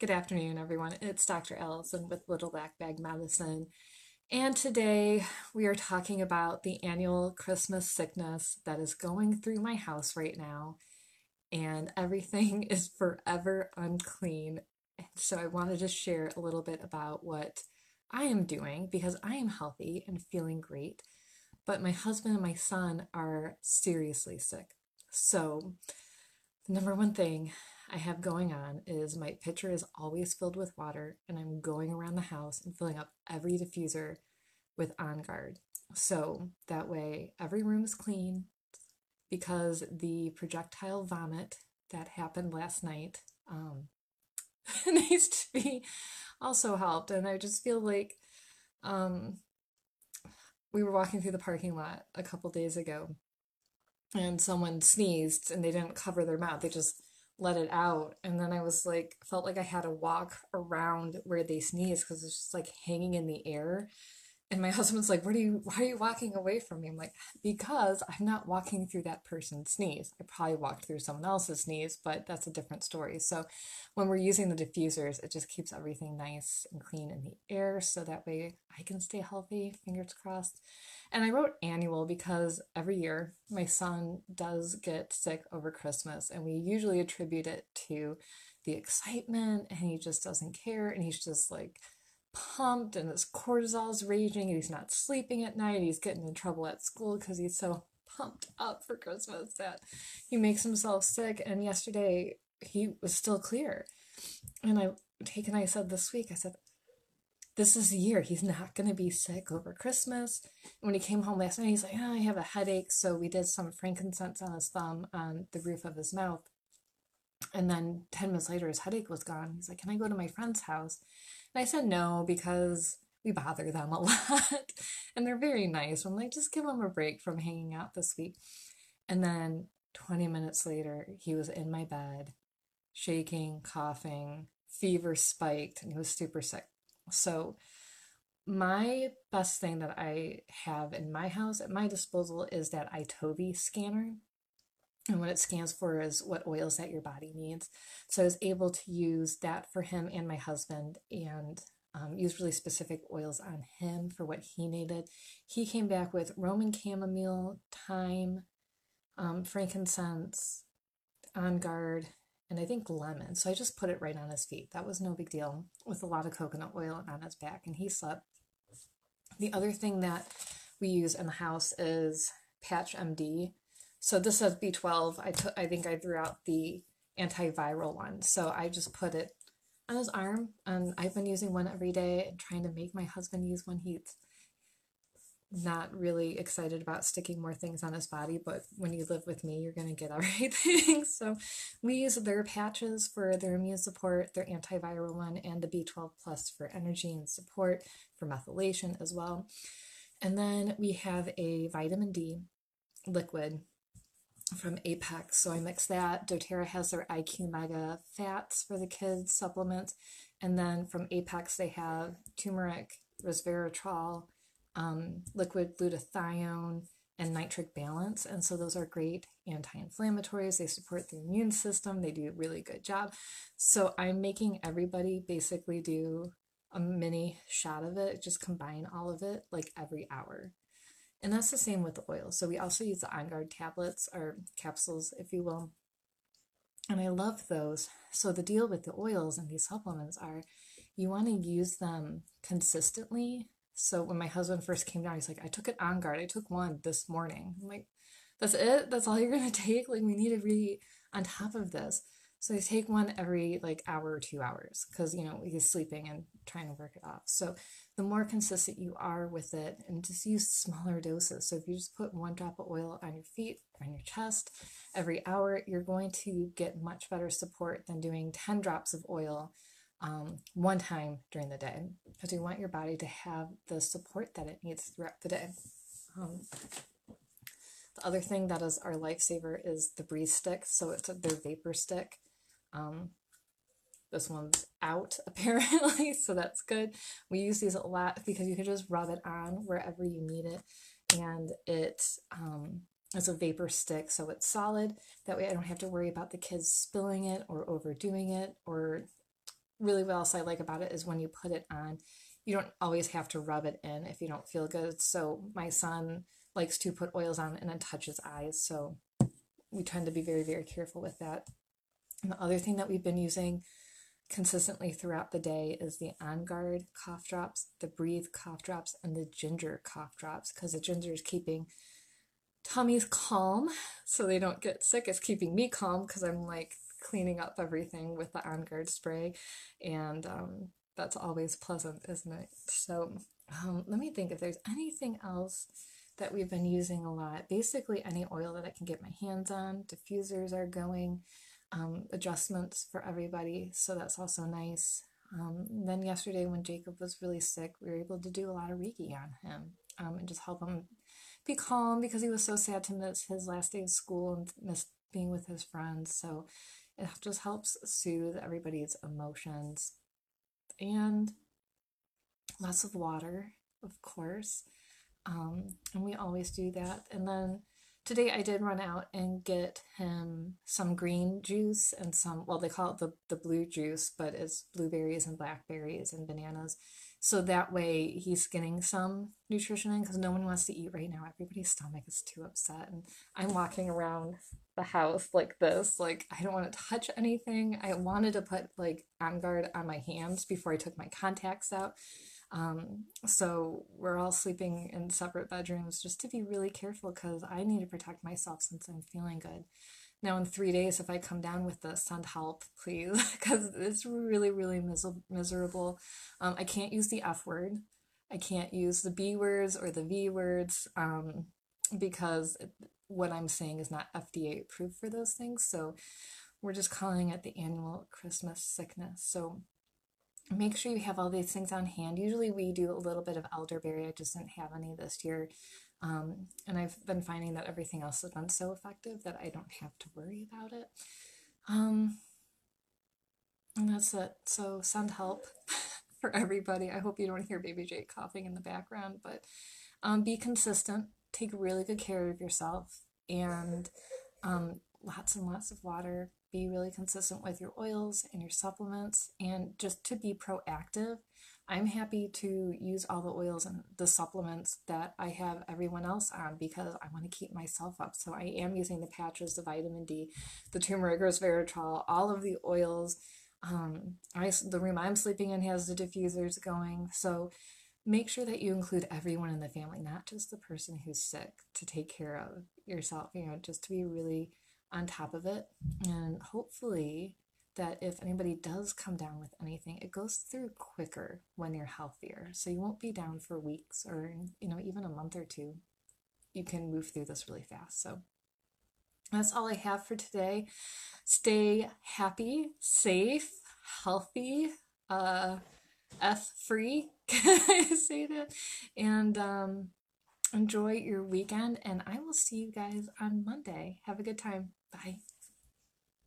Good afternoon, everyone. It's Dr. Allison with Little Black Bag Medicine. And today we are talking about the annual Christmas sickness that is going through my house right now. And everything is forever unclean. So I wanted to share a little bit about what I am doing because I am healthy and feeling great. But my husband and my son are seriously sick. So, the number one thing I have going on is my pitcher is always filled with water, and I'm going around the house and filling up every diffuser with On Guard. So that way, every room is clean because the projectile vomit that happened last night um, needs to be also helped. And I just feel like um, we were walking through the parking lot a couple days ago and someone sneezed and they didn't cover their mouth. They just let it out. And then I was like, felt like I had to walk around where they sneezed because it's just like hanging in the air. And my husband's like, "What are you? Why are you walking away from me?" I'm like, "Because I'm not walking through that person's sneeze. I probably walked through someone else's sneeze, but that's a different story." So, when we're using the diffusers, it just keeps everything nice and clean in the air, so that way I can stay healthy. Fingers crossed. And I wrote annual because every year my son does get sick over Christmas, and we usually attribute it to the excitement, and he just doesn't care, and he's just like pumped and his cortisol's raging and he's not sleeping at night. He's getting in trouble at school because he's so pumped up for Christmas that he makes himself sick. And yesterday he was still clear. And I, Take and I said this week, I said, this is the year. He's not going to be sick over Christmas. And when he came home last night, he's like, oh, I have a headache. So we did some frankincense on his thumb on the roof of his mouth. And then 10 minutes later, his headache was gone. He's like, Can I go to my friend's house? And I said no because we bother them a lot and they're very nice. I'm like, just give them a break from hanging out this week. And then 20 minutes later, he was in my bed, shaking, coughing, fever spiked, and he was super sick. So, my best thing that I have in my house at my disposal is that iTovi scanner. And what it scans for is what oils that your body needs. So I was able to use that for him and my husband and um, use really specific oils on him for what he needed. He came back with Roman chamomile, thyme, um, frankincense, on guard, and I think lemon. So I just put it right on his feet. That was no big deal with a lot of coconut oil on his back, and he slept. The other thing that we use in the house is Patch MD. So this says B12. I took I think I threw out the antiviral one. So I just put it on his arm and I've been using one every day and trying to make my husband use one. He's not really excited about sticking more things on his body, but when you live with me, you're going to get everything. so we use their patches for their immune support, their antiviral one, and the B12 plus for energy and support for methylation as well. And then we have a vitamin D liquid from Apex. So I mix that. doTERRA has their IQ Mega fats for the kids supplement. And then from Apex, they have turmeric, resveratrol, um, liquid glutathione, and nitric balance. And so those are great anti inflammatories. They support the immune system. They do a really good job. So I'm making everybody basically do a mini shot of it, just combine all of it like every hour. And that's the same with the oil. So we also use the On Guard tablets or capsules, if you will. And I love those. So the deal with the oils and these supplements are you want to use them consistently. So when my husband first came down, he's like, I took it on guard. I took one this morning. I'm like, that's it? That's all you're going to take? Like, we need to be on top of this. So I take one every like hour or two hours because, you know, he's sleeping and trying to work it off. So the more consistent you are with it and just use smaller doses. So if you just put one drop of oil on your feet on your chest every hour, you're going to get much better support than doing 10 drops of oil um, one time during the day because you want your body to have the support that it needs throughout the day. Um, the other thing that is our lifesaver is the Breathe Stick. So it's their vapor stick. Um, this one's out apparently, so that's good. We use these a lot because you can just rub it on wherever you need it, and it um, it's a vapor stick, so it's solid. That way, I don't have to worry about the kids spilling it or overdoing it or really what else I like about it is when you put it on, you don't always have to rub it in if you don't feel good. So my son likes to put oils on and then touch his eyes. So we tend to be very, very careful with that. And the other thing that we've been using consistently throughout the day is the On Guard cough drops, the Breathe cough drops, and the Ginger cough drops because the ginger is keeping tummies calm so they don't get sick. It's keeping me calm because I'm like cleaning up everything with the On Guard spray, and um, that's always pleasant, isn't it? So um, let me think if there's anything else that we've been using a lot. Basically, any oil that I can get my hands on. Diffusers are going um, adjustments for everybody, so that's also nice. Um, then yesterday, when Jacob was really sick, we were able to do a lot of Reiki on him um, and just help him be calm because he was so sad to miss his last day of school and miss being with his friends. So it just helps soothe everybody's emotions. And lots of water, of course. Um, and we always do that. And then today I did run out and get him some green juice and some, well, they call it the, the blue juice, but it's blueberries and blackberries and bananas. So that way he's getting some nutrition in because no one wants to eat right now. Everybody's stomach is too upset. And I'm walking around the house like this. Like, I don't want to touch anything. I wanted to put like on guard on my hands before I took my contacts out. Um, so we're all sleeping in separate bedrooms just to be really careful because I need to protect myself since I'm feeling good. Now, in three days, if I come down with this, send help, please, because it's really, really mis- miserable. Um, I can't use the F word. I can't use the B words or the V words um, because what I'm saying is not FDA approved for those things. So we're just calling it the annual Christmas sickness. So make sure you have all these things on hand. Usually we do a little bit of elderberry. I just didn't have any this year. Um, and I've been finding that everything else has been so effective that I don't have to worry about it. Um, and that's it. So send help for everybody. I hope you don't hear Baby Jake coughing in the background, but um, be consistent. Take really good care of yourself and um, lots and lots of water be really consistent with your oils and your supplements and just to be proactive. I'm happy to use all the oils and the supplements that I have everyone else on because I want to keep myself up. So I am using the patches, the vitamin D, the turmeric resveratrol, all of the oils. Um, I, the room I'm sleeping in has the diffusers going. So make sure that you include everyone in the family, not just the person who's sick, to take care of yourself, you know, just to be really on top of it. And hopefully, that if anybody does come down with anything, it goes through quicker when you're healthier. So you won't be down for weeks or, you know, even a month or two. You can move through this really fast. So that's all I have for today. Stay happy, safe, healthy, uh, F free. Can I say that? And um, enjoy your weekend. And I will see you guys on Monday. Have a good time. Bye.